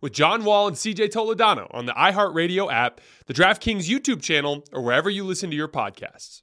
with John Wall and CJ Toledano on the iHeartRadio app, the DraftKings YouTube channel, or wherever you listen to your podcasts.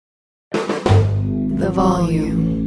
the volume.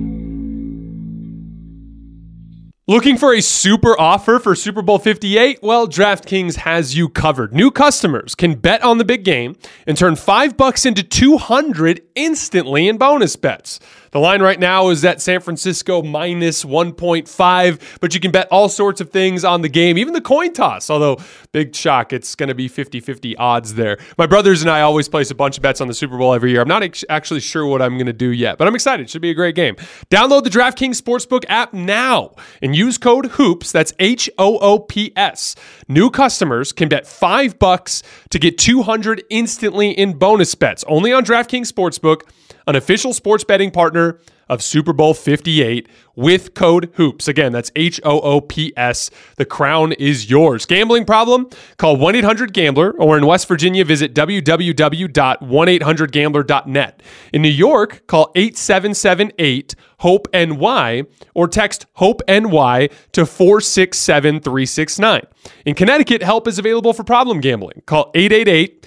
Looking for a super offer for Super Bowl 58? Well, DraftKings has you covered. New customers can bet on the big game and turn 5 bucks into 200 instantly in bonus bets. The line right now is at San Francisco minus 1.5, but you can bet all sorts of things on the game, even the coin toss. Although, big shock, it's going to be 50 50 odds there. My brothers and I always place a bunch of bets on the Super Bowl every year. I'm not ex- actually sure what I'm going to do yet, but I'm excited. It should be a great game. Download the DraftKings Sportsbook app now and use code HOOPS. That's H O O P S. New customers can bet 5 bucks to get 200 instantly in bonus bets only on DraftKings Sportsbook an official sports betting partner of Super Bowl 58 with code HOOPS. Again, that's H O O P S. The crown is yours. Gambling problem? Call 1 800 Gambler or in West Virginia, visit www.1800Gambler.net. In New York, call 8778 HOPE NY or text HOPE NY to 467 369. In Connecticut, help is available for problem gambling. Call 888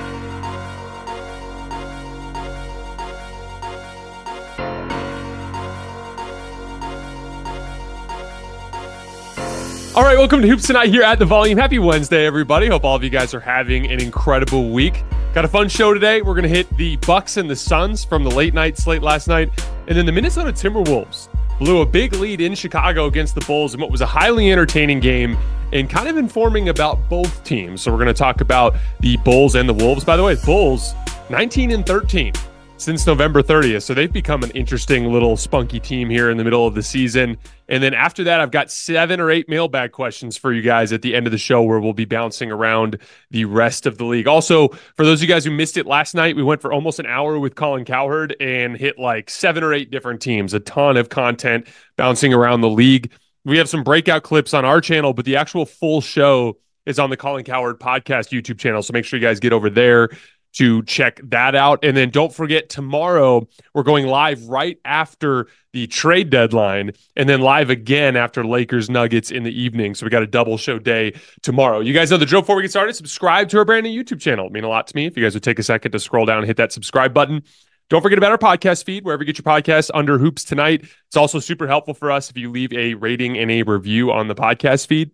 All right, welcome to Hoops Tonight here at the Volume. Happy Wednesday, everybody. Hope all of you guys are having an incredible week. Got a fun show today. We're going to hit the Bucks and the Suns from the late night slate last night, and then the Minnesota Timberwolves blew a big lead in Chicago against the Bulls in what was a highly entertaining game and kind of informing about both teams. So we're going to talk about the Bulls and the Wolves. By the way, Bulls 19 and 13 since November 30th. So they've become an interesting little spunky team here in the middle of the season. And then after that, I've got seven or eight mailbag questions for you guys at the end of the show where we'll be bouncing around the rest of the league. Also, for those of you guys who missed it last night, we went for almost an hour with Colin Cowherd and hit like seven or eight different teams, a ton of content bouncing around the league. We have some breakout clips on our channel, but the actual full show is on the Colin Cowherd podcast YouTube channel. So make sure you guys get over there to check that out. And then don't forget, tomorrow we're going live right after the trade deadline and then live again after Lakers Nuggets in the evening. So we got a double show day tomorrow. You guys know the drill before we get started. Subscribe to our brand new YouTube channel. It mean a lot to me. If you guys would take a second to scroll down and hit that subscribe button. Don't forget about our podcast feed, wherever you get your podcasts under Hoops Tonight. It's also super helpful for us if you leave a rating and a review on the podcast feed.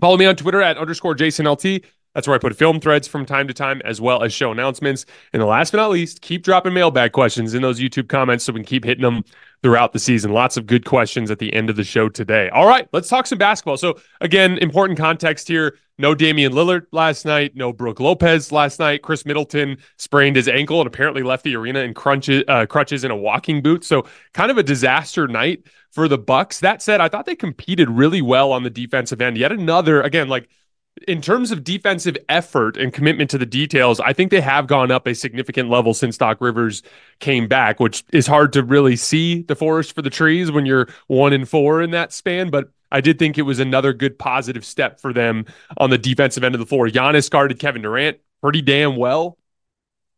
Follow me on Twitter at underscore JasonLT. That's where I put film threads from time to time, as well as show announcements. And the last but not least, keep dropping mailbag questions in those YouTube comments so we can keep hitting them throughout the season. Lots of good questions at the end of the show today. All right, let's talk some basketball. So, again, important context here. No Damian Lillard last night. No Brook Lopez last night. Khris Middleton sprained his ankle and apparently left the arena in crunches, uh, crutches in a walking boot. So, kind of a disaster night for the Bucks. That said, I thought they competed really well on the defensive end. Yet another, again, like in terms of defensive effort and commitment to the details, I think they have gone up a significant level since Doc Rivers came back, which is hard to really see the forest for the trees when you're one and four in that span. But I did think it was another good positive step for them on the defensive end of the floor. Giannis guarded Kevin Durant pretty damn well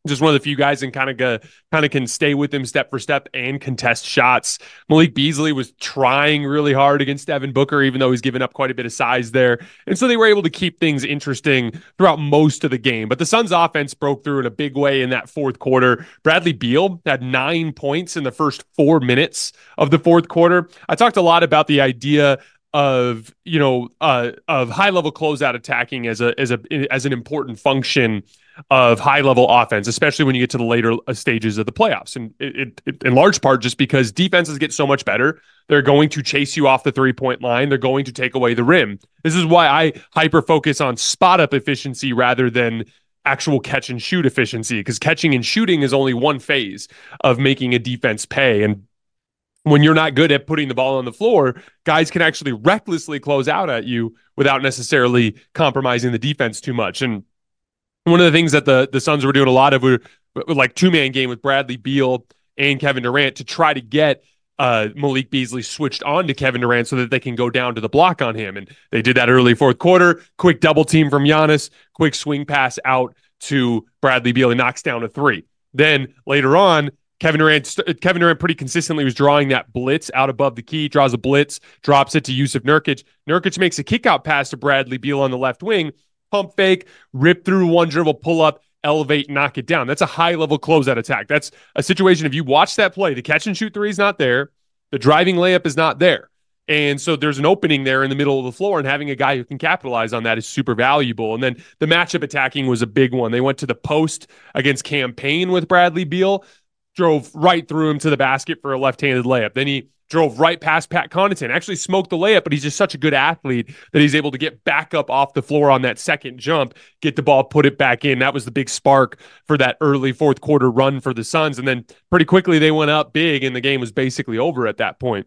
just one of the few guys and kind of kind of can stay with him step for step and contest shots. Malik Beasley was trying really hard against Devin Booker, even though he's given up quite a bit of size there. And so they were able to keep things interesting throughout most of the game. But the Suns offense broke through in a big way in that fourth quarter. Bradley Beal had nine points in the first four minutes of the fourth quarter. I talked a lot about the idea of you know uh, of high level closeout attacking as a as a as an important function of high level offense, especially when you get to the later uh, stages of the playoffs. And it, it, in large part, just because defenses get so much better, they're going to chase you off the three point line. They're going to take away the rim. This is why I hyper focus on spot up efficiency rather than actual catch and shoot efficiency, because catching and shooting is only one phase of making a defense pay. And when you're not good at putting the ball on the floor, guys can actually recklessly close out at you without necessarily compromising the defense too much. And one of the things that the the Suns were doing a lot of were, like two man game with Bradley Beal and Kevin Durant to try to get uh, Malik Beasley switched on to Kevin Durant so that they can go down to the block on him. And they did that early fourth quarter. Quick double team from Giannis, quick swing pass out to Bradley Beal. He knocks down a three. Then later on, Kevin Durant, Kevin Durant pretty consistently was drawing that blitz out above the key, draws a blitz, drops it to Jusuf Nurkic. Nurkic makes a kick out pass to Bradley Beal on the left wing pump fake, rip through one dribble, pull up, elevate, knock it down. That's a high level closeout attack. That's a situation. If you watch that play, the catch and shoot three is not there, the driving layup is not there. And so there's an opening there in the middle of the floor, and having a guy who can capitalize on that is super valuable. And then the matchup attacking was a big one. They went to the post against campaign with Bradley Beal, drove right through him to the basket for a left handed layup. Then he drove right past Pat Connaughton, actually smoked the layup, but he's just such a good athlete that he's able to get back up off the floor on that second jump, get the ball, put it back in. That was the big spark for that early fourth quarter run for the Suns. And then pretty quickly they went up big, and the game was basically over at that point.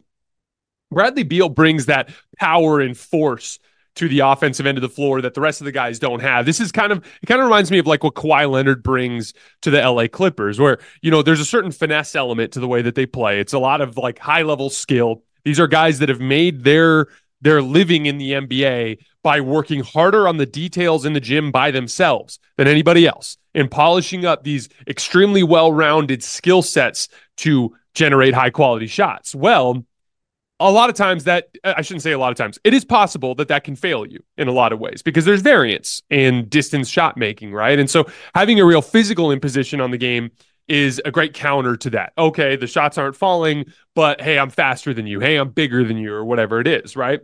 Bradley Beal brings that power and force to the offensive end of the floor that the rest of the guys don't have. This is kind of it kind of reminds me of like what Kawhi Leonard brings to the LA Clippers, where you know there's a certain finesse element to the way that they play. It's a lot of like high level skill. These are guys that have made their their living in the NBA by working harder on the details in the gym by themselves than anybody else and polishing up these extremely well-rounded skill sets to generate high quality shots. Well, a lot of times that I shouldn't say a lot of times it is possible that that can fail you in a lot of ways because there's variance in distance shot making, right? And so having a real physical imposition on the game is a great counter to that. Okay, the shots aren't falling, but hey, I'm faster than you. Hey, I'm bigger than you, or whatever it is, right?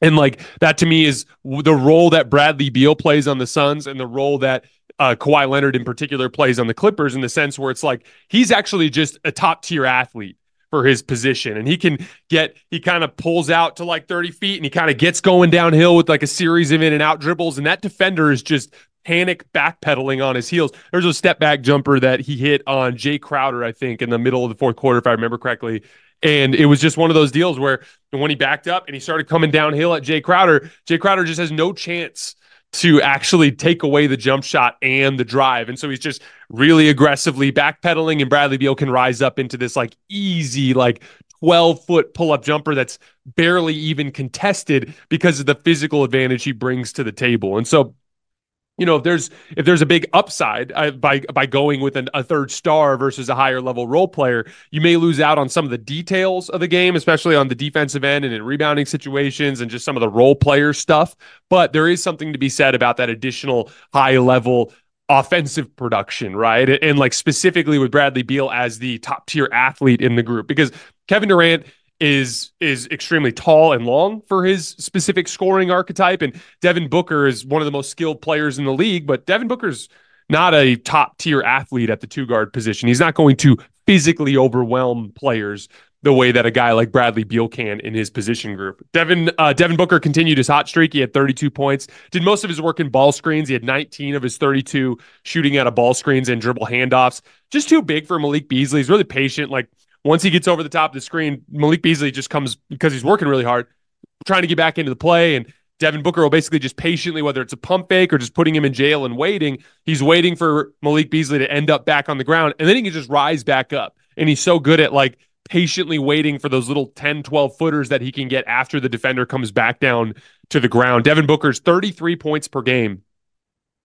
And like that to me is the role that Bradley Beal plays on the Suns and the role that uh, Kawhi Leonard in particular plays on the Clippers in the sense where it's like he's actually just a top tier athlete for his position. And he can get, he kind of pulls out to like 30 feet and he kind of gets going downhill with like a series of in and out dribbles. And that defender is just panic backpedaling on his heels. There's a step back jumper that he hit on Jae Crowder, I think, in the middle of the fourth quarter, if I remember correctly. And it was just one of those deals where when he backed up and he started coming downhill at Jae Crowder, Jae Crowder just has no chance to actually take away the jump shot and the drive. And so he's just really aggressively backpedaling, and Bradley Beal can rise up into this like easy, like 12 foot pull up jumper that's barely even contested because of the physical advantage he brings to the table. And so you know if there's if there's a big upside uh, by by going with an, a third star versus a higher level role player you may lose out on some of the details of the game especially on the defensive end and in rebounding situations and just some of the role player stuff. But there is something to be said about that additional high level offensive production right? And, and like specifically with Bradley Beal as the top tier athlete in the group. Because Kevin Durant is is extremely tall and long for his specific scoring archetype. And Devin Booker is one of the most skilled players in the league, but Devin Booker's not a top tier athlete at the two guard position. He's not going to physically overwhelm players the way that a guy like Bradley Beal can in his position group. Devin uh, Devin Booker continued his hot streak. He had 32 points. Did most of his work in ball screens. He had 19 of his 32 shooting out of ball screens and dribble handoffs. Just too big for Malik Beasley. He's really patient. Like once he gets over the top of the screen, Malik Beasley just comes because he's working really hard, trying to get back into the play. And Devin Booker will basically just patiently, whether it's a pump fake or just putting him in jail and waiting, he's waiting for Malik Beasley to end up back on the ground. And then he can just rise back up. And he's so good at like patiently waiting for those little 10, 12 footers that he can get after the defender comes back down to the ground. Devin Booker's 33 points per game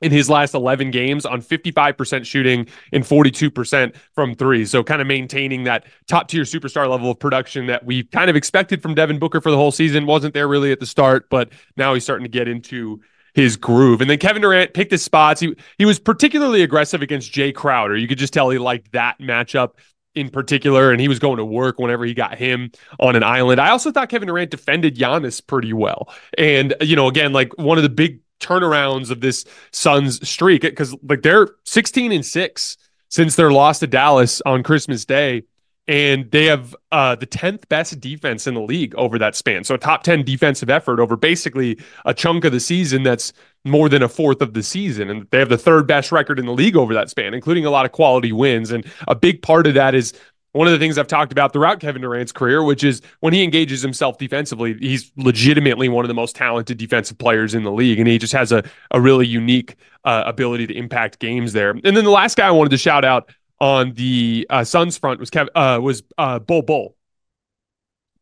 in his last 11 games on 55% shooting and 42% from three. So kind of maintaining that top tier superstar level of production that we kind of expected from Devin Booker for the whole season. Wasn't there really at the start, but now he's starting to get into his groove. And then Kevin Durant picked his spots. He he was particularly aggressive against Jae Crowder. You could just tell he liked that matchup in particular, and he was going to work whenever he got him on an island. I also thought Kevin Durant defended Giannis pretty well. And, you know, again, like one of the big turnarounds of this Suns streak because like they're 16 and 6 since their loss to Dallas on Christmas Day and they have uh, the 10th best defense in the league over that span. So a top 10 defensive effort over basically a chunk of the season that's more than a fourth of the season. And they have the third best record in the league over that span, including a lot of quality wins. And a big part of that is one of the things I've talked about throughout Kevin Durant's career, which is when he engages himself defensively, he's legitimately one of the most talented defensive players in the league. And he just has a, a really unique uh, ability to impact games there. And then the last guy I wanted to shout out on the uh, Suns front was Kev, uh, was uh, Bol Bol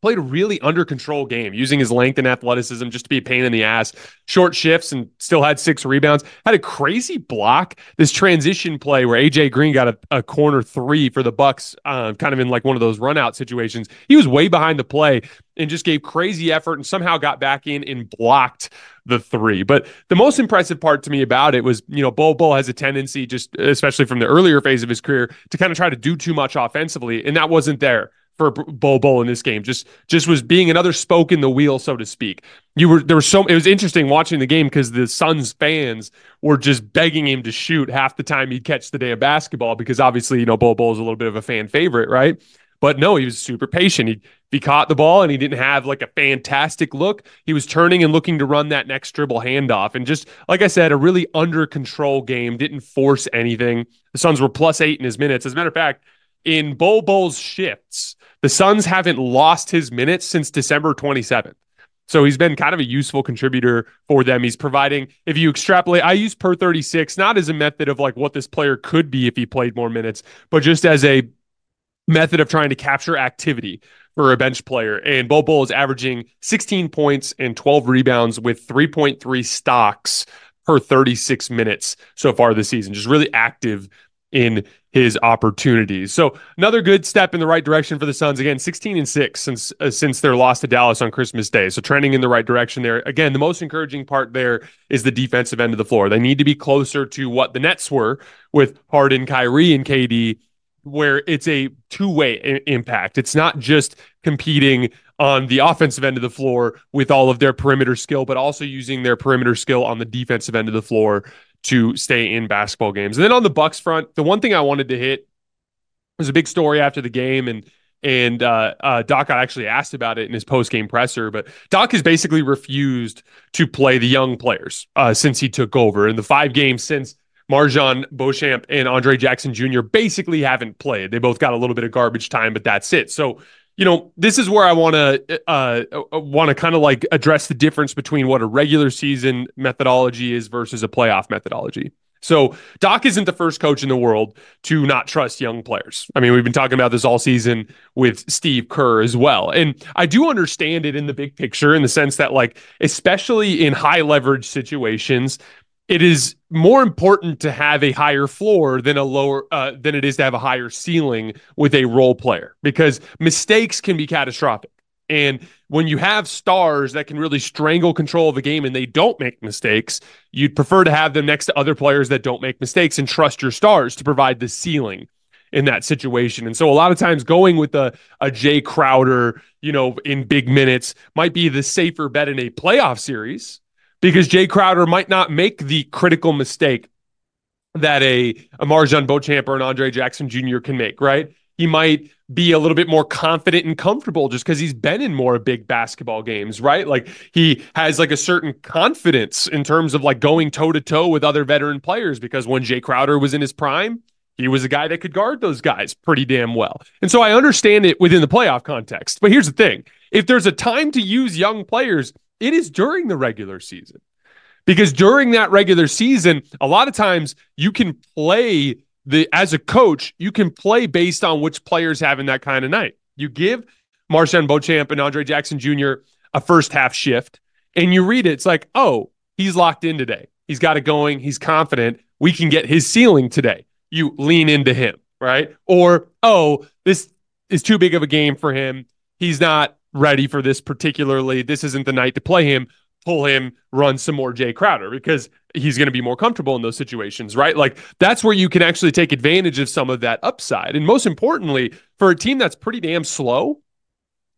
played a really under control game using his length and athleticism just to be a pain in the ass. Short shifts and still had six rebounds. Had a crazy block. This transition play where AJ Green got a, a corner three for the Bucks, uh, kind of in like one of those run out situations. He was way behind the play and just gave crazy effort and somehow got back in and blocked the three. But the most impressive part to me about it was, you know, Bol Bol has a tendency, just especially from the earlier phase of his career, to kind of try to do too much offensively, and that wasn't there for Bol in this game. Just just was being another spoke in the wheel, so to speak. You were there was so it was interesting watching the game because the Suns fans were just begging him to shoot half the time he'd catch the day of basketball because obviously you know Bol is a little bit of a fan favorite, right? But no, he was super patient. He he caught the ball and he didn't have like a fantastic look. He was turning and looking to run that next dribble handoff. And just like I said, a really under control game, didn't force anything. The Suns were plus eight in his minutes. As a matter of fact, in Bol Bol's shifts, the Suns haven't lost his minutes since December 27th. So he's been kind of a useful contributor for them. He's providing, if you extrapolate, I use per 36, not as a method of like what this player could be if he played more minutes, but just as a method of trying to capture activity for a bench player. And Bol Bol is averaging 16 points and 12 rebounds with 3.3 stocks per 36 minutes so far this season. Just really active in his opportunities. So another good step in the right direction for the Suns. Again, 16 and 6 since uh, since their loss to Dallas on Christmas Day. So trending in the right direction there. Again, the most encouraging part there is the defensive end of the floor. They need to be closer to what the Nets were with Harden, Kyrie, and KD where it's a two-way I- impact. It's not just competing on the offensive end of the floor with all of their perimeter skill, but also using their perimeter skill on the defensive end of the floor to stay in basketball games. And then on the Bucks front, the one thing I wanted to hit was a big story after the game and and uh, uh, Doc got actually asked about it in his post game presser, but Doc has basically refused to play the young players uh, since he took over. In the five games since MarJon Beauchamp and Andre Jackson Jr. basically haven't played. They both got a little bit of garbage time, but that's it. So you know, this is where I want to uh, uh want to kind of like address the difference between what a regular season methodology is versus a playoff methodology. So Doc isn't the first coach in the world to not trust young players. I mean, we've been talking about this all season with Steve Kerr as well. And I do understand it in the big picture in the sense that like especially in high leverage situations, it is more important to have a higher floor than a lower uh, than it is to have a higher ceiling with a role player because mistakes can be catastrophic. And when you have stars that can really strangle control of a game and they don't make mistakes, you'd prefer to have them next to other players that don't make mistakes and trust your stars to provide the ceiling. in that situation. And so a lot of times going with a, a Jae Crowder, you know, in big minutes might be the safer bet in a playoff series because Jae Crowder might not make the critical mistake that a, a MarJon Beauchamp or an Andre Jackson Jr. can make, right? He might be a little bit more confident and comfortable just because he's been in more big basketball games, right? Like he has like a certain confidence in terms of like going toe to toe with other veteran players because when Jae Crowder was in his prime, he was a guy that could guard those guys pretty damn well. And so I understand it within the playoff context. But here's the thing if there's a time to use young players, it is during the regular season. Because during that regular season, a lot of times you can play the as a coach, you can play based on which players having that kind of night. You give MarJon Beauchamp and Andre Jackson Jr. a first half shift, and you read it. It's like, oh, he's locked in today. He's got it going. He's confident. We can get his ceiling today. You lean into him, right? Or, oh, this is too big of a game for him. He's not ready for this particularly. This isn't the night to play him pull him run some more Jae Crowder because he's going to be more comfortable in those situations, right? Like that's where you can actually take advantage of some of that upside. And most importantly, for a team that's pretty damn slow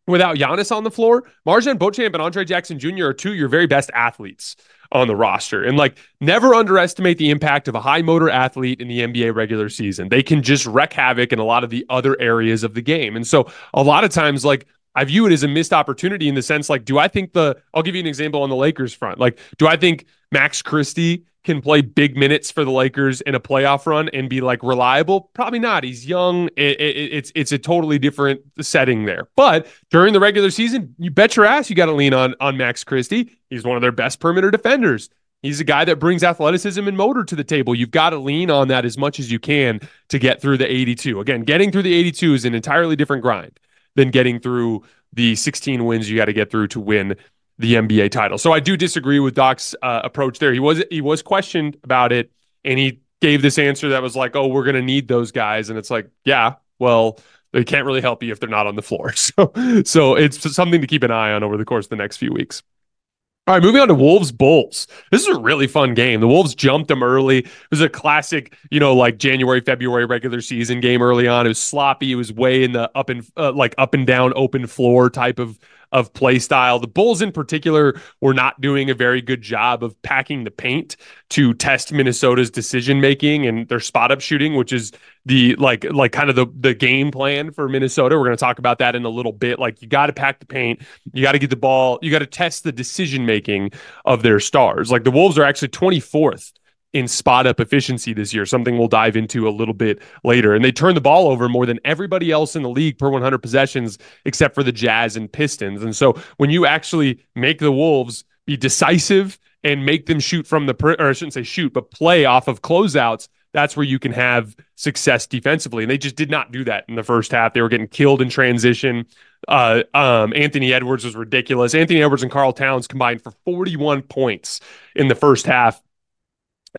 without Giannis on the floor, MarJon Beauchamp and Andre Jackson Jr. are two of your very best athletes on the roster. And like never underestimate the impact of a high motor athlete in the NBA regular season. They can just wreak havoc in a lot of the other areas of the game. And so a lot of times like I view it as a missed opportunity in the sense like, do I think the, I'll give you an example on the Lakers front. Like, do I think Max Christie can play big minutes for the Lakers in a playoff run and be like reliable? Probably not. He's young. It, it, it's it's a totally different setting there. But during the regular season, you bet your ass you got to lean on on Max Christie. He's one of their best perimeter defenders. He's a guy that brings athleticism and motor to the table. You've got to lean on that as much as you can to get through the 82. Again, getting through the 82 is an entirely different grind than getting through the 16 wins you got to get through to win the NBA title. So I do disagree with Doc's uh, approach there. He was he was questioned about it, and he gave this answer that was like, "Oh, we're going to need those guys," and it's like, yeah, well. They can't really help you if they're not on the floor. So, so it's something to keep an eye on over the course of the next few weeks. All right, moving on to Wolves Bulls. This is a really fun game. The Wolves jumped them early. It was a classic, you know, like January, February regular season game early on. It was sloppy. It was way in the up and uh, like up and down open floor type of of play style. The Bulls in particular were not doing a very good job of packing the paint to test Minnesota's decision making and their spot up shooting, which is the like like kind of the the game plan for Minnesota. We're going to talk about that in a little bit. Like you got to pack the paint, you got to get the ball, you got to test the decision making of their stars. Like the Wolves are actually 24th in spot up efficiency this year, something we'll dive into a little bit later. And they turn the ball over more than everybody else in the league per 100 possessions, except for the Jazz and Pistons. And so when you actually make the Wolves be decisive and make them shoot from the, or I shouldn't say shoot, but play off of closeouts, that's where you can have success defensively. And they just did not do that in the first half. They were getting killed in transition. Uh, um, Anthony Edwards was ridiculous. Anthony Edwards and Karl Towns combined for 41 points in the first half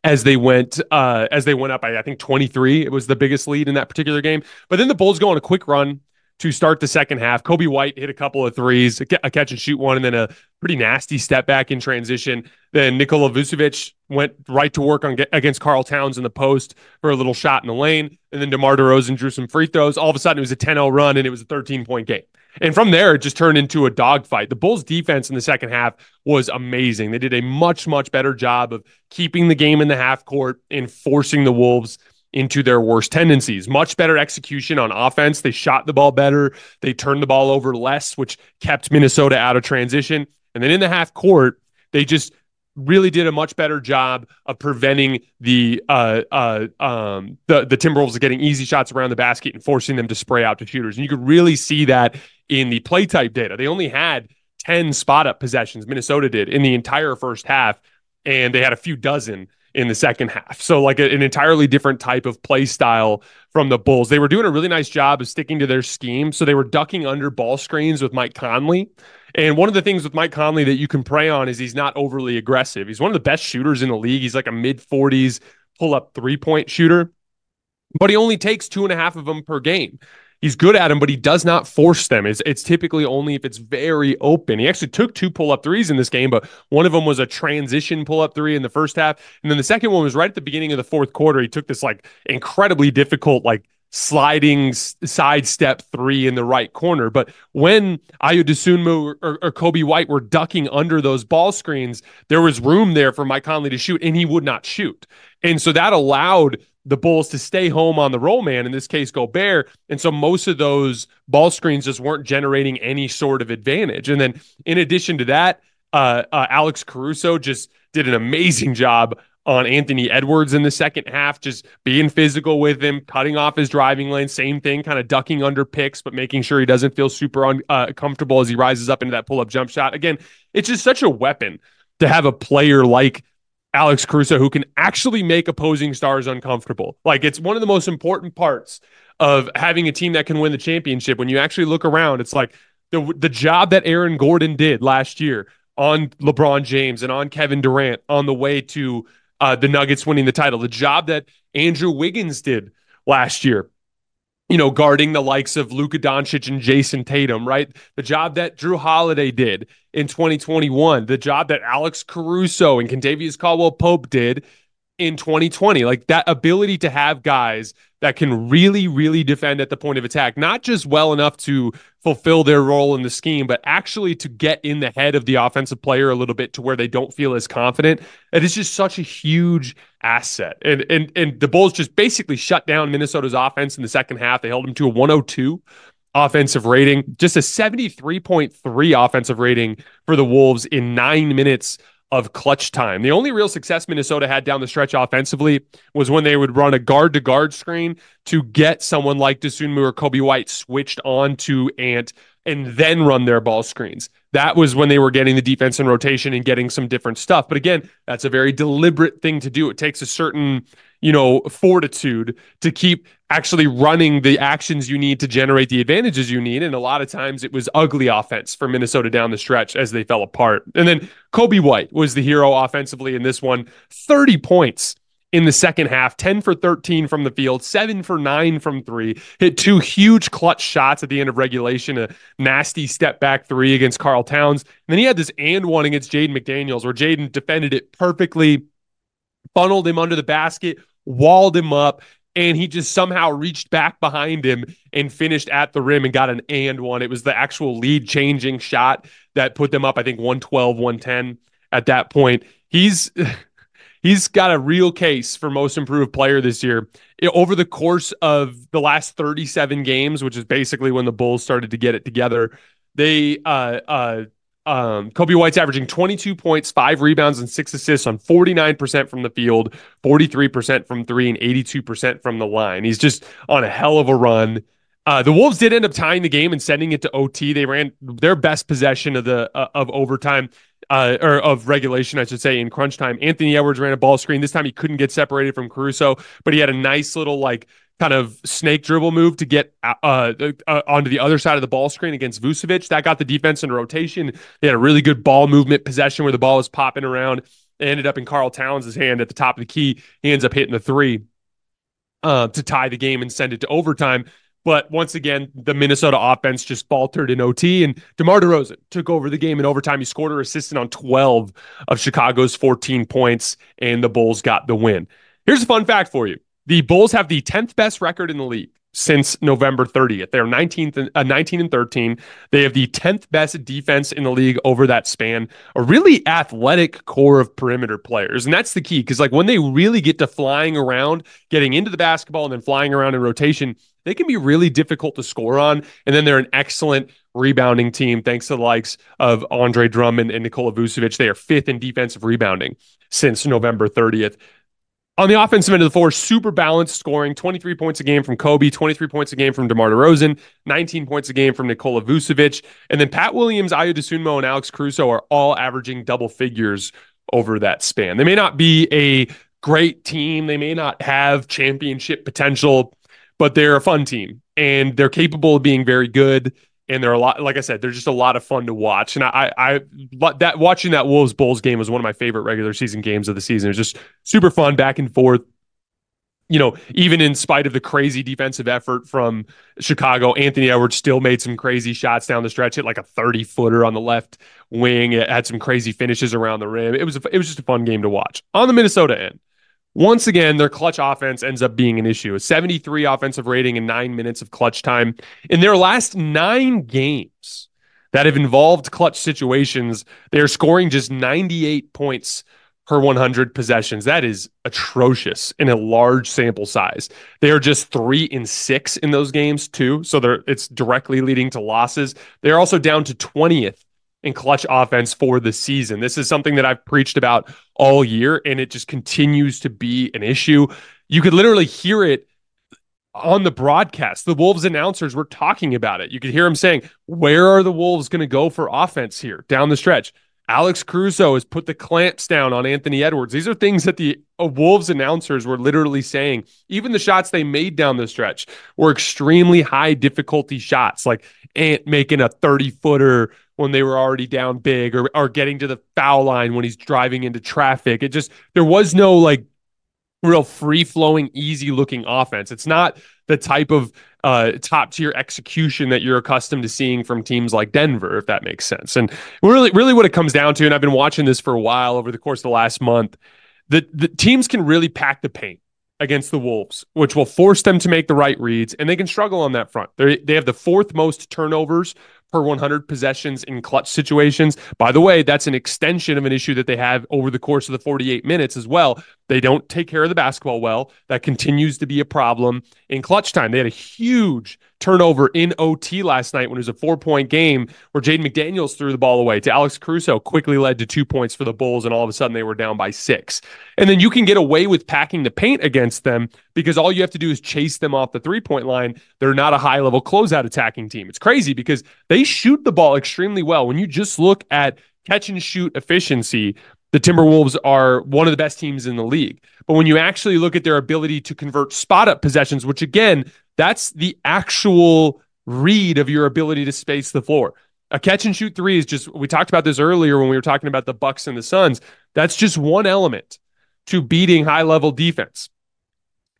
as they went uh, as they went up by I think 23. It was the biggest lead in that particular game. But then the Bulls go on a quick run to start the second half. Coby White hit a couple of threes, a catch and shoot one, and then a pretty nasty step back in transition. Then Nikola Vucevic went right to work on against Karl Towns in the post for a little shot in the lane. And then DeMar DeRozan drew some free throws. All of a sudden, it was a 10 0 run, and it was a 13 point game. And from there, it just turned into a dogfight. The Bulls' defense in the second half was amazing. They did a much, much better job of keeping the game in the half court and forcing the Wolves into their worst tendencies. Much better execution on offense. They shot the ball better. They turned the ball over less, which kept Minnesota out of transition. And then in the half court, they just really did a much better job of preventing the uh, uh, um, the the Timberwolves getting easy shots around the basket and forcing them to spray out to shooters. And you could really see that in the play type data. They only had 10 spot up possessions, Minnesota did in the entire first half, and they had a few dozen in the second half. So, like a, an entirely different type of play style from the Bulls. They were doing a really nice job of sticking to their scheme. So, they were ducking under ball screens with Mike Conley. And one of the things with Mike Conley that you can prey on is he's not overly aggressive. He's one of the best shooters in the league. He's like a mid 40s pull up three point shooter, but he only takes two and a half of them per game he's good at them, but he does not force them. It's, it's typically only if it's very open. He actually took two pull up threes in this game, but one of them was a transition pull up three in the first half. And then the second one was right at the beginning of the fourth quarter. He took this like incredibly difficult, like sliding sidestep three in the right corner. But when Ayo Dosunmu or, or Coby White were ducking under those ball screens, there was room there for Mike Conley to shoot, and he would not shoot. And so that allowed the Bulls to stay home on the roll man, in this case, Gobert. And so most of those ball screens just weren't generating any sort of advantage. And then in addition to that, uh, uh, Alex Caruso just did an amazing job on Anthony Edwards in the second half, just being physical with him, cutting off his driving lane. Same thing, kind of ducking under picks, but making sure he doesn't feel super uncomfortable uh, as he rises up into that pull up jump shot. Again, it's just such a weapon to have a player like Alex Caruso who can actually make opposing stars uncomfortable. Like it's one of the most important parts of having a team that can win the championship. When you actually look around, it's like the the job that Aaron Gordon did last year on LeBron James and on Kevin Durant on the way to uh, the Nuggets winning the title, the job that Andrew Wiggins did last year you know, guarding the likes of Luka Doncic and Jayson Tatum, right? The job that Jrue Holiday did in 2021, the job that Alex Caruso and Kentavious Caldwell Pope did in 2020. Like that ability to have guys that can really, really defend at the point of attack, not just well enough to fulfill their role in the scheme, but actually to get in the head of the offensive player a little bit to where they don't feel as confident. And It is just such a huge asset. And and and the Bulls just basically shut down Minnesota's offense in the second half. They held them to a 102 offensive rating, just a 73.3 offensive rating for the Wolves in nine minutes of clutch time. The only real success Minnesota had down the stretch offensively was when they would run a guard to guard screen to get someone like Dosunmu or Coby White switched on to Ant and then run their ball screens. That was when they were getting the defense in rotation and getting some different stuff. But again, that's a very deliberate thing to do. It takes a certain, you know, fortitude to keep actually running the actions you need to generate the advantages you need. And a lot of times it was ugly offense for Minnesota down the stretch as they fell apart. And then Coby White was the hero offensively in this one 30 points in the second half 10 for 13 from the field, 7 for 9 from 3. Hit two huge clutch shots at the end of regulation, a nasty step back 3 against Karl Towns. And then he had this and one against Jaden McDaniels where Jaden defended it perfectly, funneled him under the basket, walled him up, and he just somehow reached back behind him and finished at the rim and got an and one. It was the actual lead changing shot that put them up, I think 112, 110 at that point. He's he's got a real case for most improved player this year. It, over the course of the last 37 games, which is basically when the Bulls started to get it together, they uh uh um, Coby White's averaging 22 points, five rebounds, and six assists on 49% from the field, 43% from three, and 82% from the line. He's just on a hell of a run. Uh, the Wolves did end up tying the game and sending it to OT. They ran their best possession of the uh, of overtime uh, or of regulation, I should say, in crunch time. Anthony Edwards ran a ball screen. This time he couldn't get separated from Caruso, but he had a nice little like kind of snake dribble move to get uh, uh, uh, onto the other side of the ball screen against Vucevic. That got the defense in rotation. They had a really good ball movement possession where the ball was popping around. It ended up in Karl Towns' hand at the top of the key. He ends up hitting the three uh, to tie the game and send it to overtime. But once again, the Minnesota offense just faltered in OT, and DeMar DeRozan took over the game in overtime. He scored or assisted on 12 of Chicago's 14 points, and the Bulls got the win. Here's a fun fact for you the Bulls have the 10th best record in the league since November 30th. They're 19th, uh, 19 and 13. They have the 10th best defense in the league over that span. A really athletic core of perimeter players. And that's the key because like when they really get to flying around, getting into the basketball and then flying around in rotation, they can be really difficult to score on. And then they're an excellent rebounding team thanks to the likes of Andre Drummond and Nikola Vucevic. They are fifth in defensive rebounding since November 30th. On the offensive end of the floor, super balanced scoring 23 points a game from Coby, 23 points a game from DeMar DeRozan, 19 points a game from Nikola Vucevic. And then Pat Williams, Ayo Dosunmu, and Alex Caruso are all averaging double figures over that span. They may not be a great team, they may not have championship potential, but they're a fun team and they're capable of being very good and they're a lot like i said they're just a lot of fun to watch. And i i that watching that wolves bulls game was one of my favorite regular season games of the season. It was just super fun back and forth you know even in spite of the crazy defensive effort from chicago anthony edwards still made some crazy shots down the stretch hit like a 30 footer on the left wing it had some crazy finishes around the rim. It was a, it was just a fun game to watch. On the minnesota end once again, their clutch offense ends up being an issue. A 73 offensive rating and nine minutes of clutch time. In their last nine games that have involved clutch situations, they are scoring just 98 points per 100 possessions. That is atrocious in a large sample size. They are just three in six in those games, too. So they're it's directly leading to losses. They're also down to 20th in clutch offense for the season. This is something that I've preached about all year, and it just continues to be an issue. You could literally hear it on the broadcast. The Wolves announcers were talking about it. You could hear them saying, Where are the Wolves going to go for offense here down the stretch? Alex Caruso has put the clamps down on Anthony Edwards. These are things that the uh, Wolves announcers were literally saying. Even the shots they made down the stretch were extremely high difficulty shots, like Ant making a 30 footer when they were already down big or, or getting to the foul line when he's driving into traffic. It just, there was no like real free flowing, easy looking offense. It's not the type of uh, top tier execution that you're accustomed to seeing from teams like Denver, if that makes sense. And really, really what it comes down to, and I've been watching this for a while over the course of the last month, the, the teams can really pack the paint against the Wolves, which will force them to make the right reads, and they can struggle on that front. They they have the fourth most turnovers per 100 possessions in clutch situations. By the way, that's an extension of an issue that they have over the course of the 48 minutes as well. They don't take care of the basketball well. That continues to be a problem in clutch time. They had a huge turnover in OT last night when it was a four point game where Jaden McDaniels threw the ball away to Alex Caruso, quickly led to two points for the Bulls, and all of a sudden they were down by six. And then you can get away with packing the paint against them because all you have to do is chase them off the three point line. They're not a high level closeout attacking team. It's crazy because they shoot the ball extremely well. When you just look at catch and shoot efficiency, the Timberwolves are one of the best teams in the league. But when you actually look at their ability to convert spot up possessions, which again, that's the actual read of your ability to space the floor. A catch and shoot three is just we talked about this earlier when we were talking about the Bucks and the Suns. That's just one element to beating high level defense.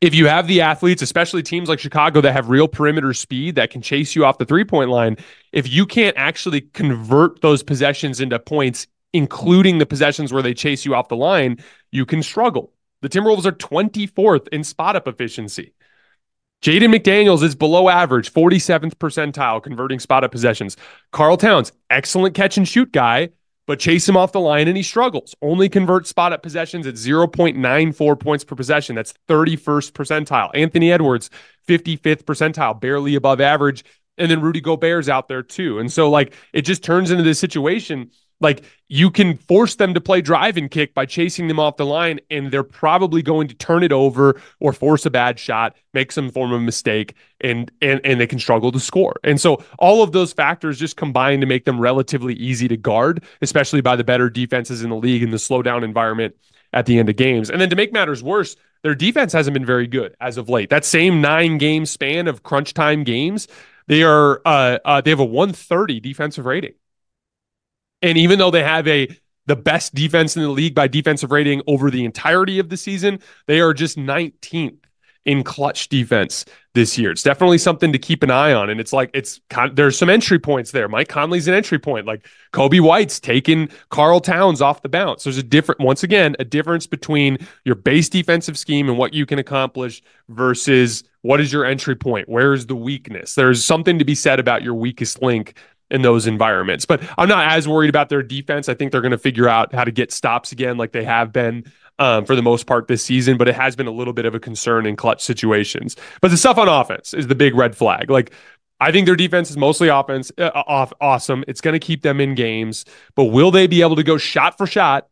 If you have the athletes, especially teams like Chicago that have real perimeter speed that can chase you off the three point line, if you can't actually convert those possessions into points, including the possessions where they chase you off the line, you can struggle. The Timberwolves are 24th in spot up efficiency. Jaden McDaniels is below average, 47th percentile converting spot up possessions. Karl Towns, excellent catch and shoot guy, but chase him off the line and he struggles. Only convert spot up possessions at 0.94 points per possession. That's 31st percentile. Anthony Edwards, 55th percentile, barely above average. And then Rudy Gobert's out there too. And so, like, it just turns into this situation like you can force them to play drive and kick by chasing them off the line, and they're probably going to turn it over or force a bad shot, make some form of mistake, and and and they can struggle to score. And so all of those factors just combine to make them relatively easy to guard, especially by the better defenses in the league in the slowdown environment at the end of games. And then to make matters worse, their defense hasn't been very good as of late. That same nine game span of crunch time games, they are uh, uh, they have a 130 defensive rating. And even though they have a the best defense in the league by defensive rating over the entirety of the season, they are just 19th in clutch defense this year. It's definitely something to keep an eye on. And it's like it's there's some entry points there. Mike Conley's an entry point. Like Coby White's taking Karl Towns off the bounce. There's a different once again a difference between your base defensive scheme and what you can accomplish versus what is your entry point? Where is the weakness? There's something to be said about your weakest link in those environments. But I'm not as worried about their defense. I think they're going to figure out how to get stops again, like they have been um, for the most part this season. But it has been a little bit of a concern in clutch situations. But the stuff on offense is the big red flag. Like I think their defense is mostly offense uh, off awesome. It's going to keep them in games, but will they be able to go shot for shot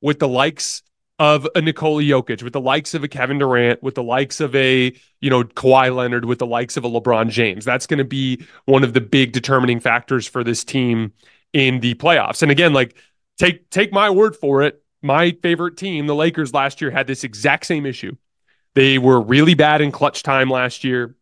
with the likes of a Nikola Jokic, with the likes of a Kevin Durant, with the likes of a, you know, Kawhi Leonard, with the likes of a LeBron James. That's going to be one of the big determining factors for this team in the playoffs. And again, like take take my word for it, my favorite team, the Lakers last year had this exact same issue. They were really bad in clutch time last year.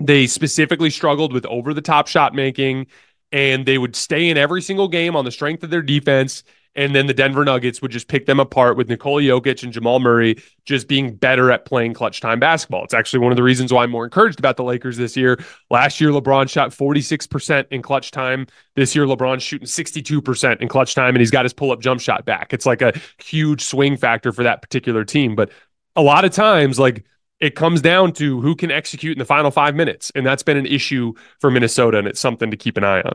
They specifically struggled with over the top shot making and they would stay in every single game on the strength of their defense and then the Denver Nuggets would just pick them apart with Nikola Jokic and Jamal Murray just being better at playing clutch time basketball. It's actually one of the reasons why I'm more encouraged about the Lakers this year. Last year, LeBron shot 46% in clutch time. This year, LeBron's shooting 62% in clutch time, and he's got his pull up jump shot back. It's like a huge swing factor for that particular team. But a lot of times, like it comes down to who can execute in the final five minutes. And that's been an issue for Minnesota, and it's something to keep an eye on.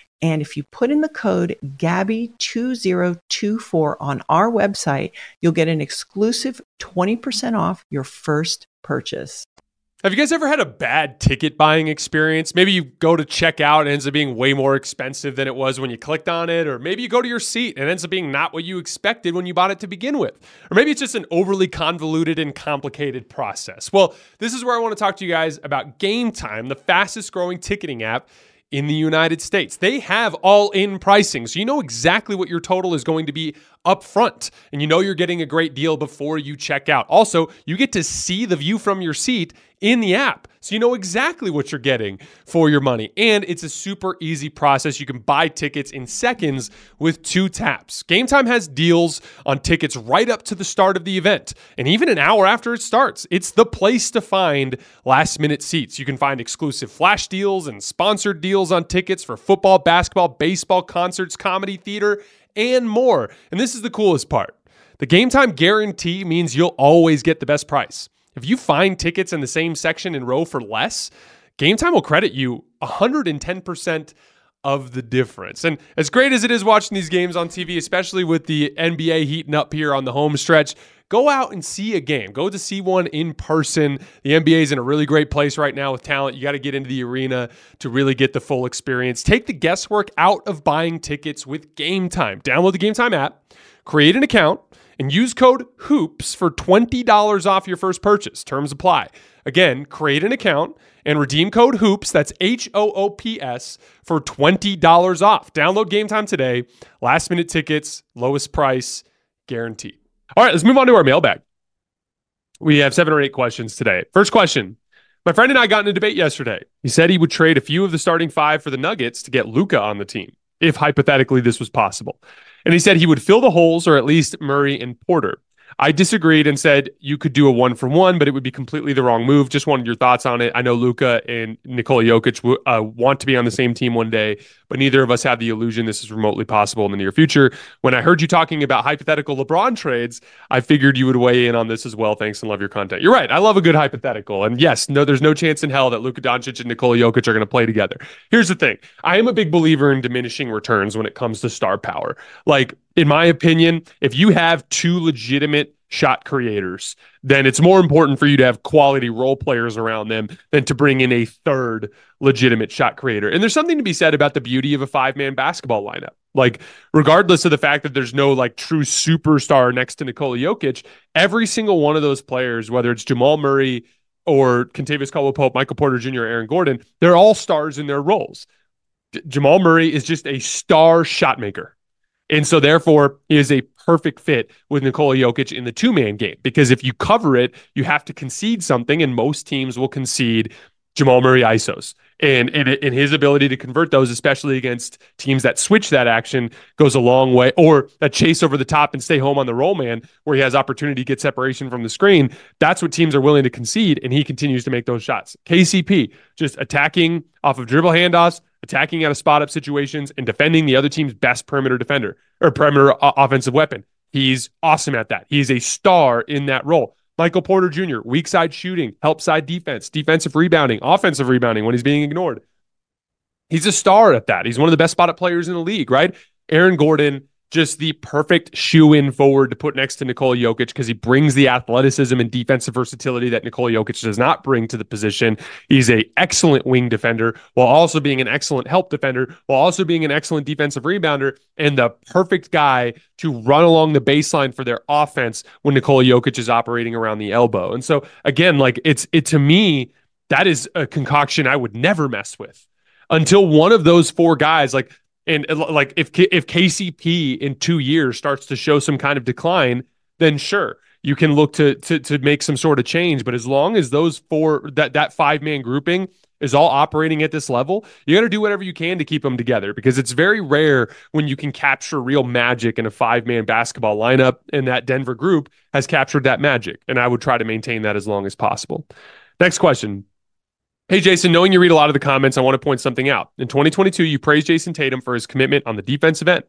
And if you put in the code GABBY2024 on our website, you'll get an exclusive 20% off your first purchase. Have you guys ever had a bad ticket buying experience? Maybe you go to check out and it ends up being way more expensive than it was when you clicked on it, or maybe you go to your seat and it ends up being not what you expected when you bought it to begin with. Or maybe it's just an overly convoluted and complicated process. Well, this is where I want to talk to you guys about Game Time, the fastest growing ticketing app in the United States. They have all in pricing. So you know exactly what your total is going to be up front. And you know you're getting a great deal before you check out. Also, you get to see the view from your seat in the app. So you know exactly what you're getting for your money. And it's a super easy process. You can buy tickets in seconds with two taps. Game Time has deals on tickets right up to the start of the event and even an hour after it starts. It's the place to find last minute seats. You can find exclusive flash deals and sponsored deals on tickets for football, basketball, baseball, concerts, comedy, theater, and more. And this is the coolest part. The game time guarantee means you'll always get the best price. If you find tickets in the same section and row for less, Game Time will credit you 110% of the difference. And as great as it is watching these games on TV, especially with the NBA heating up here on the home stretch, go out and see a game. Go to see one in person. The NBA is in a really great place right now with talent. You got to get into the arena to really get the full experience. Take the guesswork out of buying tickets with Game Time. Download the Game Time app, create an account and use code HOOPS for $20 off your first purchase. Terms apply. Again, create an account and redeem code HOOPS, that's H O O P S, for $20 off. Download game time today. Last minute tickets, lowest price, guaranteed. All right, let's move on to our mailbag. We have seven or eight questions today. First question My friend and I got in a debate yesterday. He said he would trade a few of the starting five for the Nuggets to get Luka on the team, if hypothetically this was possible. And he said he would fill the holes or at least Murray and Porter. I disagreed and said you could do a one for one, but it would be completely the wrong move. Just wanted your thoughts on it. I know Luka and Nikola Jokic uh, want to be on the same team one day, but neither of us have the illusion this is remotely possible in the near future. When I heard you talking about hypothetical LeBron trades, I figured you would weigh in on this as well. Thanks and love your content. You're right. I love a good hypothetical. And yes, no, there's no chance in hell that Luka Doncic and Nikola Jokic are going to play together. Here's the thing I am a big believer in diminishing returns when it comes to star power. Like, in my opinion, if you have two legitimate shot creators, then it's more important for you to have quality role players around them than to bring in a third legitimate shot creator. And there's something to be said about the beauty of a five man basketball lineup. Like, regardless of the fact that there's no like true superstar next to Nikola Jokic, every single one of those players, whether it's Jamal Murray or Kentavious Caldwell Pope, Michael Porter Jr., Aaron Gordon, they're all stars in their roles. J- Jamal Murray is just a star shot maker. And so, therefore, he is a perfect fit with Nikola Jokic in the two man game because if you cover it, you have to concede something, and most teams will concede Jamal Murray ISOs. And, and, and his ability to convert those, especially against teams that switch that action, goes a long way, or that chase over the top and stay home on the roll man, where he has opportunity to get separation from the screen. That's what teams are willing to concede, and he continues to make those shots. KCP just attacking off of dribble handoffs, attacking out of spot up situations, and defending the other team's best perimeter defender or perimeter offensive weapon. He's awesome at that. He's a star in that role. Michael Porter Jr., weak side shooting, help side defense, defensive rebounding, offensive rebounding when he's being ignored. He's a star at that. He's one of the best spotted players in the league, right? Aaron Gordon just the perfect shoe in forward to put next to Nikola Jokic because he brings the athleticism and defensive versatility that Nikola Jokic does not bring to the position. He's a excellent wing defender while also being an excellent help defender, while also being an excellent defensive rebounder, and the perfect guy to run along the baseline for their offense when Nikola Jokic is operating around the elbow. And so again, like it's it to me, that is a concoction I would never mess with until one of those four guys, like and uh, like if if KCP in two years starts to show some kind of decline, then sure you can look to to to make some sort of change. But as long as those four that that five man grouping is all operating at this level, you got to do whatever you can to keep them together because it's very rare when you can capture real magic in a five man basketball lineup. And that Denver group has captured that magic, and I would try to maintain that as long as possible. Next question. Hey, Jason, knowing you read a lot of the comments, I want to point something out. In 2022, you praised Jayson Tatum for his commitment on the defensive end.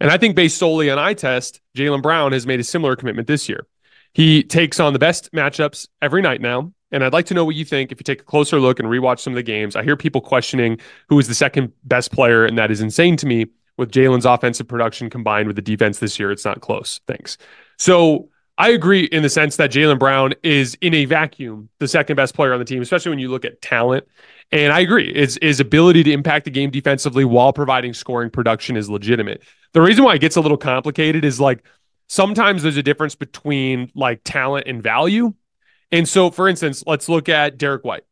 And I think based solely on eye test, Jaylen Brown has made a similar commitment this year. He takes on the best matchups every night now. And I'd like to know what you think if you take a closer look and rewatch some of the games. I hear people questioning who is the second best player, and that is insane to me. With Jaylen's offensive production combined with the defense this year, it's not close. Thanks. So I agree in the sense that Jaylen Brown is in a vacuum the second best player on the team, especially when you look at talent. And I agree, his, his ability to impact the game defensively while providing scoring production is legitimate. The reason why it gets a little complicated is like sometimes there's a difference between like talent and value. And so, for instance, let's look at Derrick White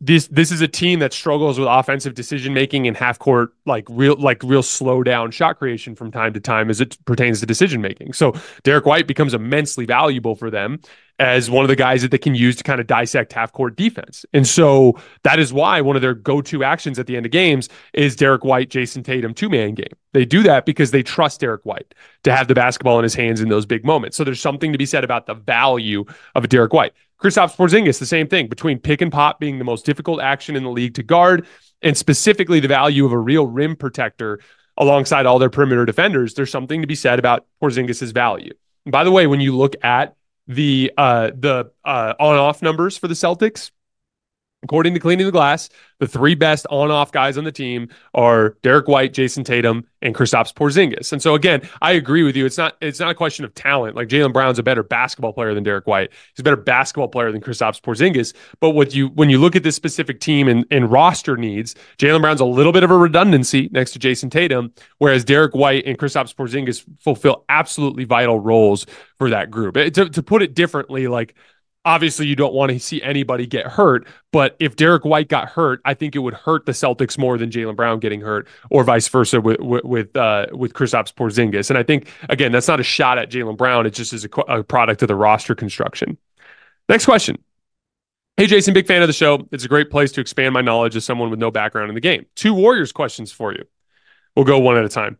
this this is a team that struggles with offensive decision making and half court like real like real slow down shot creation from time to time as it pertains to decision making. So Derrick White becomes immensely valuable for them as one of the guys that they can use to kind of dissect half court defense. And so that is why one of their go-to actions at the end of games is Derrick White, Jayson Tatum two-man game. They do that because they trust Derrick White to have the basketball in his hands in those big moments. So there's something to be said about the value of a Derrick White. Kristaps Porzingis, the same thing between pick and pop being the most difficult action in the league to guard, and specifically the value of a real rim protector alongside all their perimeter defenders. There's something to be said about Porzingis's value. And by the way, when you look at the uh, the uh, on off numbers for the Celtics, according to Cleaning the Glass, the three best on-off guys on the team are Derrick White, Jayson Tatum, and Kristaps Porzingis. And so again, I agree with you. It's not it's not a question of talent. Like Jaylen Brown's a better basketball player than Derrick White. He's a better basketball player than Kristaps Porzingis. But what you when you look at this specific team and, and roster needs, Jaylen Brown's a little bit of a redundancy next to Jayson Tatum, whereas Derrick White and Kristaps Porzingis fulfill absolutely vital roles for that group. It, to, to put it differently, like obviously you don't want to see anybody get hurt. But if Derrick White got hurt, I think it would hurt the Celtics more than Jaylen Brown getting hurt, or vice versa with with uh, with Kristaps Porzingis. And I think again, that's not a shot at Jaylen Brown. It just is a, a product of the roster construction. Next question. Hey, Jason, big fan of the show. It's a great place to expand my knowledge as someone with no background in the game. Two Warriors questions for you. We'll go one at a time.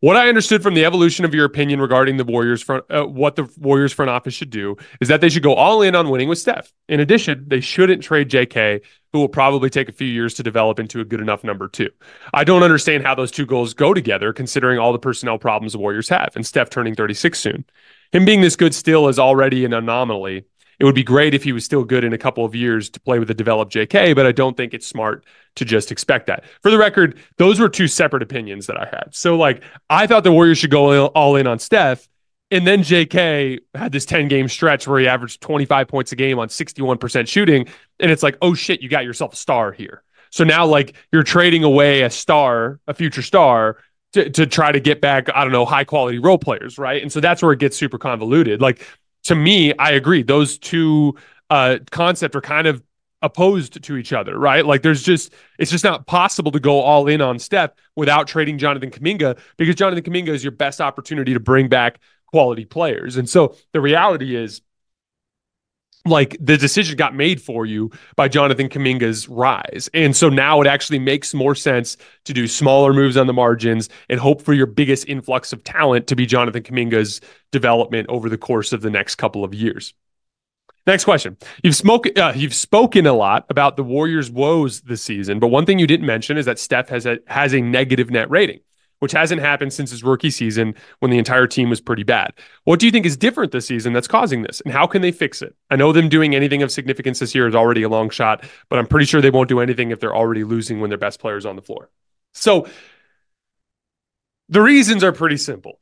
What I understood from the evolution of your opinion regarding the Warriors front, uh, what the Warriors front office should do is that they should go all in on winning with Steph. In addition, they shouldn't trade JK, who will probably take a few years to develop into a good enough number two. I don't understand how those two goals go together, considering all the personnel problems the Warriors have, and Steph turning 36 soon. Him being this good still is already an anomaly. It would be great if he was still good in a couple of years to play with a developed JK, but I don't think it's smart to just expect that. For the record, those were two separate opinions that I had. So, like, I thought the Warriors should go all in on Steph. And then JK had this 10 game stretch where he averaged 25 points a game on 61% shooting. And it's like, oh shit, you got yourself a star here. So now, like, you're trading away a star, a future star, to, to try to get back, I don't know, high quality role players, right? And so that's where it gets super convoluted. Like, to me, I agree. Those two uh, concepts are kind of opposed to each other, right? Like there's just it's just not possible to go all in on Steph without trading Jonathan Kuminga because Jonathan Kuminga is your best opportunity to bring back quality players. And so the reality is like the decision got made for you by Jonathan Kuminga's rise. And so now it actually makes more sense to do smaller moves on the margins and hope for your biggest influx of talent to be Jonathan Kuminga's development over the course of the next couple of years. Next question. You've spoken uh, you've spoken a lot about the Warriors' woes this season, but one thing you didn't mention is that Steph has a has a negative net rating, which hasn't happened since his rookie season when the entire team was pretty bad. What do you think is different this season that's causing this, and how can they fix it? I know them doing anything of significance this year is already a long shot, but I'm pretty sure they won't do anything if they're already losing when their best players on the floor. So the reasons are pretty simple.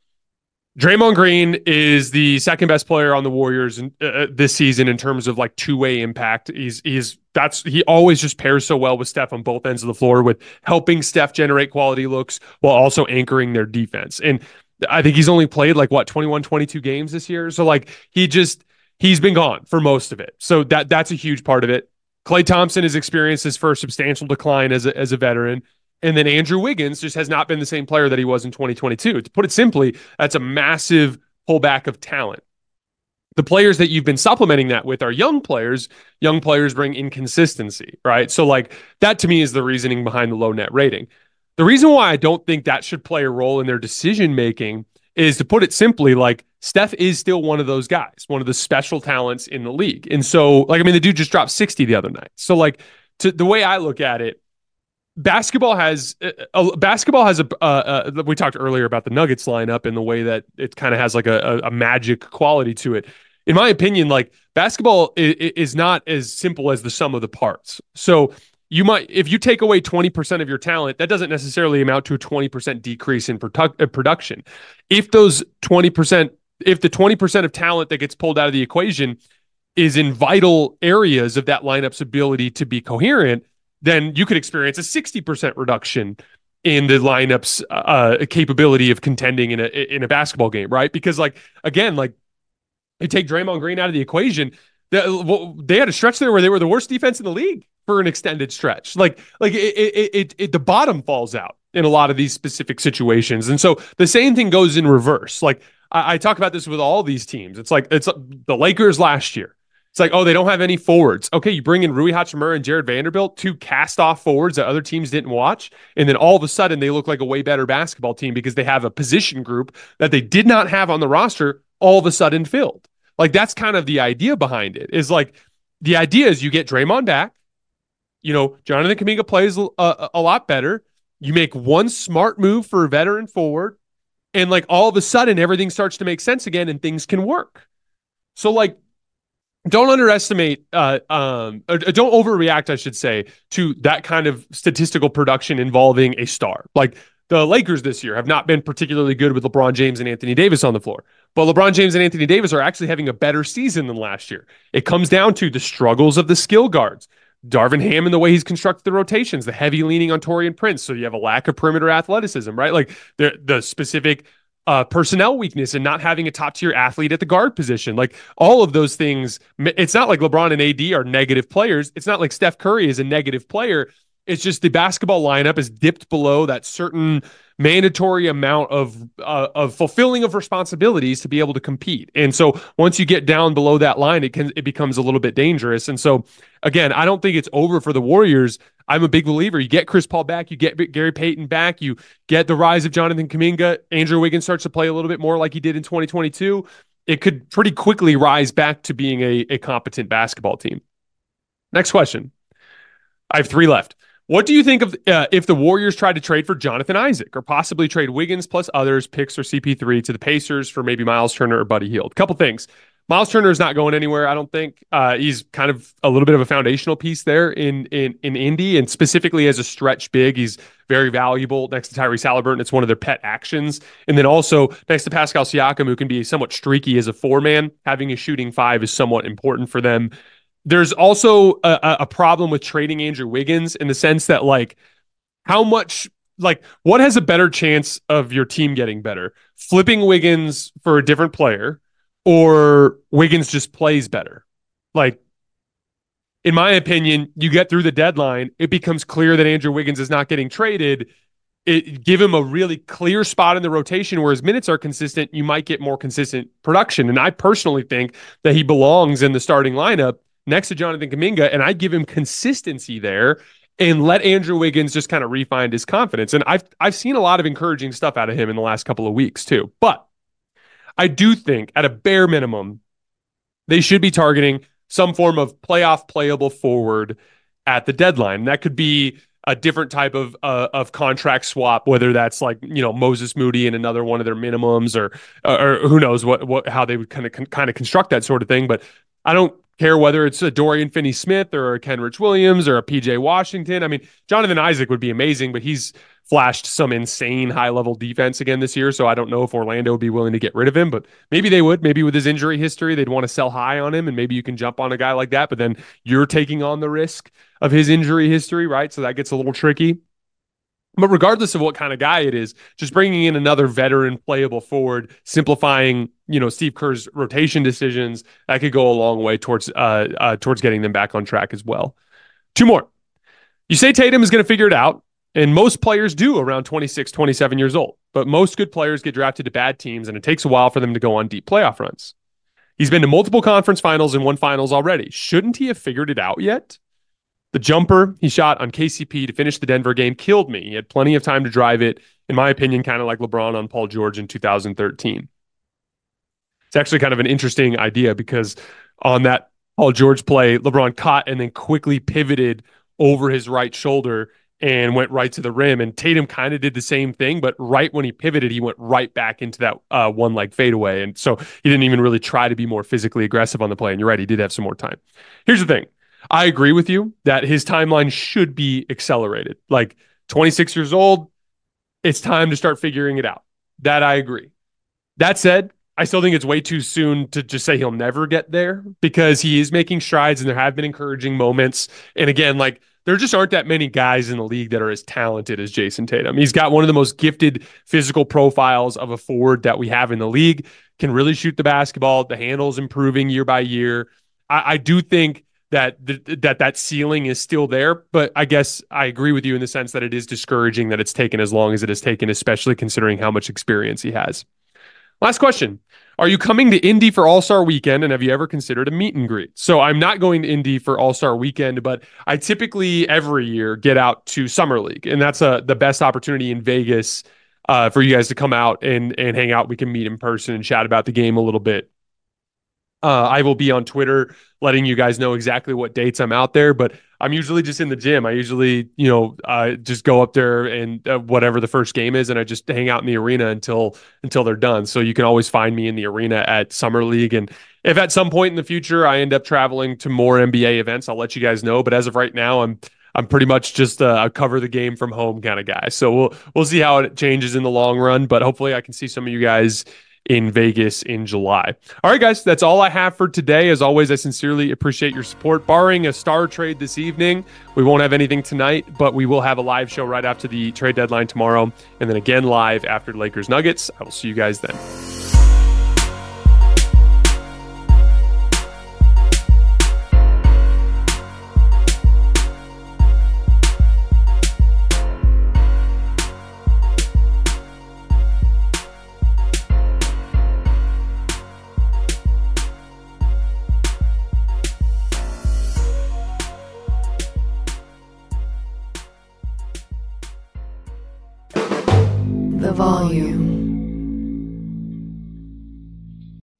Draymond Green is the second best player on the Warriors in, uh, uh, this season in terms of like two way impact. He's he's that's he always just pairs so well with Steph on both ends of the floor with helping Steph generate quality looks while also anchoring their defense. And I think he's only played like what 21 22 games this year. So like he just he's been gone for most of it. So that that's a huge part of it. Klay Thompson has experienced his first substantial decline as a, as a veteran. And then Andrew Wiggins just has not been the same player that he was in 2022. To put it simply, that's a massive pullback of talent. The players that you've been supplementing that with are young players. Young players bring inconsistency, right? So, like, that to me is the reasoning behind the low net rating. The reason why I don't think that should play a role in their decision making is to put it simply, like, Steph is still one of those guys, one of the special talents in the league. And so, like, I mean, the dude just dropped 60 the other night. So, like, to the way I look at it, basketball has uh, uh, basketball has a uh, uh, we talked earlier about the Nuggets lineup and the way that it kind of has like a, a, magic quality to it. In my opinion, like basketball is, is not as simple as the sum of the parts. So you might if you take away 20% of your talent that doesn't necessarily amount to a 20% decrease in produ- uh, production if those 20% if the 20% of talent that gets pulled out of the equation is in vital areas of that lineup's ability to be coherent then you could experience a 60% reduction in the lineup's uh, capability of contending in a in a basketball game, right? Because like again, like you take Draymond Green out of the equation, they had a stretch there where they were the worst defense in the league for an extended stretch. Like like it it, it, it the bottom falls out in a lot of these specific situations, and so the same thing goes in reverse. Like I, I talk about this with all these teams. It's like it's the Lakers last year it's like, oh, they don't have any forwards. Okay, you bring in Rui Hachimura and Jarred Vanderbilt, two cast off forwards that other teams didn't watch. And then all of a sudden they look like a way better basketball team because they have a position group that they did not have on the roster all of a sudden filled. Like that's kind of the idea behind it is like the idea is you get Draymond back. You know, Jonathan Kuminga plays a, uh, uh, a lot better. You make one smart move for a veteran forward, and like all of a sudden everything starts to make sense again and things can work. So, like, don't underestimate uh, um, don't overreact i should say to that kind of statistical production involving a star like the lakers this year have not been particularly good with lebron james and anthony davis on the floor but lebron james and anthony davis are actually having a better season than last year it comes down to the struggles of the skill guards Darvin Ham and the way he's constructed the rotations, the heavy leaning on Taurean Prince. So you have a lack of perimeter athleticism, right? Like the specific uh, personnel weakness and not having a top tier athlete at the guard position. Like all of those things, it's not like LeBron and AD are negative players. It's not like Steph Curry is a negative player. It's just the basketball lineup is dipped below that certain mandatory amount of uh, of fulfilling of responsibilities to be able to compete. And so once you get down below that line, it can it becomes a little bit dangerous. And so again, I don't think it's over for the Warriors. I'm a big believer. You get Chris Paul back, you get Gary Payton back, you get the rise of Jonathan Kuminga. Andrew Wiggins starts to play a little bit more like he did in 2022. It could pretty quickly rise back to being a, a competent basketball team. Next question. I have three left. What do you think of uh, if the Warriors tried to trade for Jonathan Isaac or possibly trade Wiggins plus others, picks or CP3 to the Pacers for maybe Miles Turner or Buddy Hield? Couple things. Miles Turner is not going anywhere. I don't think uh, he's kind of a little bit of a foundational piece there in in in Indy, and specifically as a stretch big, he's very valuable next to Tyrese Haliburton. It's one of their pet actions, and then also next to Pascal Siakam, who can be somewhat streaky as a four man. Having a shooting five is somewhat important for them. There's also a, a problem with trading Andrew Wiggins in the sense that like how much like what has a better chance of your team getting better? Flipping Wiggins for a different player or Wiggins just plays better? Like in my opinion, you get through the deadline, it becomes clear that Andrew Wiggins is not getting traded. It give him a really clear spot in the rotation where his minutes are consistent, you might get more consistent production. And I personally think that he belongs in the starting lineup next to Jonathan Kuminga, and I give him consistency there and let Andrew Wiggins just kind of refine his confidence. And I've I've seen a lot of encouraging stuff out of him in the last couple of weeks too. But I do think at a bare minimum, they should be targeting some form of playoff playable forward at the deadline. That could be a different type of uh, of contract swap, whether that's like you know Moses Moody and another one of their minimums, or or who knows what what how they would kind of kind of construct that sort of thing. But I don't care whether it's a Dorian Finney Smith or a Kenrich Williams or a PJ Washington. I mean, Jonathan Isaac would be amazing, but he's flashed some insane high level defense again this year. So I don't know if Orlando would be willing to get rid of him, but maybe they would. Maybe with his injury history, they'd want to sell high on him, and maybe you can jump on a guy like that. But then you're taking on the risk of his injury history, right? So that gets a little tricky. But regardless of what kind of guy it is, just bringing in another veteran playable forward, simplifying, you know, Steve Kerr's rotation decisions, that could go a long way towards uh, uh towards getting them back on track as well. Two more. You say Tatum is going to figure it out, and most players do around 26, 27 years old. But most good players get drafted to bad teams, and it takes a while for them to go on deep playoff runs. He's been to multiple conference finals and won finals already. Shouldn't he have figured it out yet? The jumper he shot on KCP to finish the Denver game killed me. He had plenty of time to drive it, in my opinion, kind of like LeBron on Paul George in 2013. It's actually kind of an interesting idea because on that Paul George play, LeBron caught and then quickly pivoted over his right shoulder and went right to the rim. And Tatum kind of did the same thing, but right when he pivoted, he went right back into that uh, one leg fadeaway. And so he didn't even really try to be more physically aggressive on the play. And you're right, he did have some more time. Here's the thing I agree with you that his timeline should be accelerated. Like 26 years old, it's time to start figuring it out. That I agree. That said, I still think it's way too soon to just say he'll never get there because he is making strides and there have been encouraging moments. And again, like there just aren't that many guys in the league that are as talented as Jayson Tatum. He's got one of the most gifted physical profiles of a forward that we have in the league, can really shoot the basketball. The handle's improving year by year. I, I do think that that that ceiling is still there. But I guess I agree with you in the sense that it is discouraging that it's taken as long as it has taken, especially considering how much experience he has. Last question. Are you coming to Indy for All Star Weekend, and have you ever considered a meet and greet? So I'm not going to Indy for All Star Weekend, but I typically every year get out to Summer League, and that's a uh, the best opportunity in Vegas uh, for you guys to come out and and hang out. We can meet in person and chat about the game a little bit. Uh, I will be on Twitter letting you guys know exactly what dates I'm out there, but I'm usually just in the gym. I usually, you know, uh, just go up there and uh, whatever the first game is, and I just hang out in the arena until until they're done. So you can always find me in the arena at Summer League, and if at some point in the future I end up traveling to more NBA events, I'll let you guys know. But as of right now, I'm I'm pretty much just a cover the game from home kind of guy. So we'll we'll see how it changes in the long run, but hopefully I can see some of you guys in Vegas in July. All right, guys, that's all I have for today. As always, I sincerely appreciate your support. Barring a star trade this evening, we won't have anything tonight, but we will have a live show right after the trade deadline tomorrow, and then again live after Lakers Nuggets. I will see you guys then.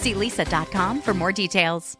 See leesa.com for more details.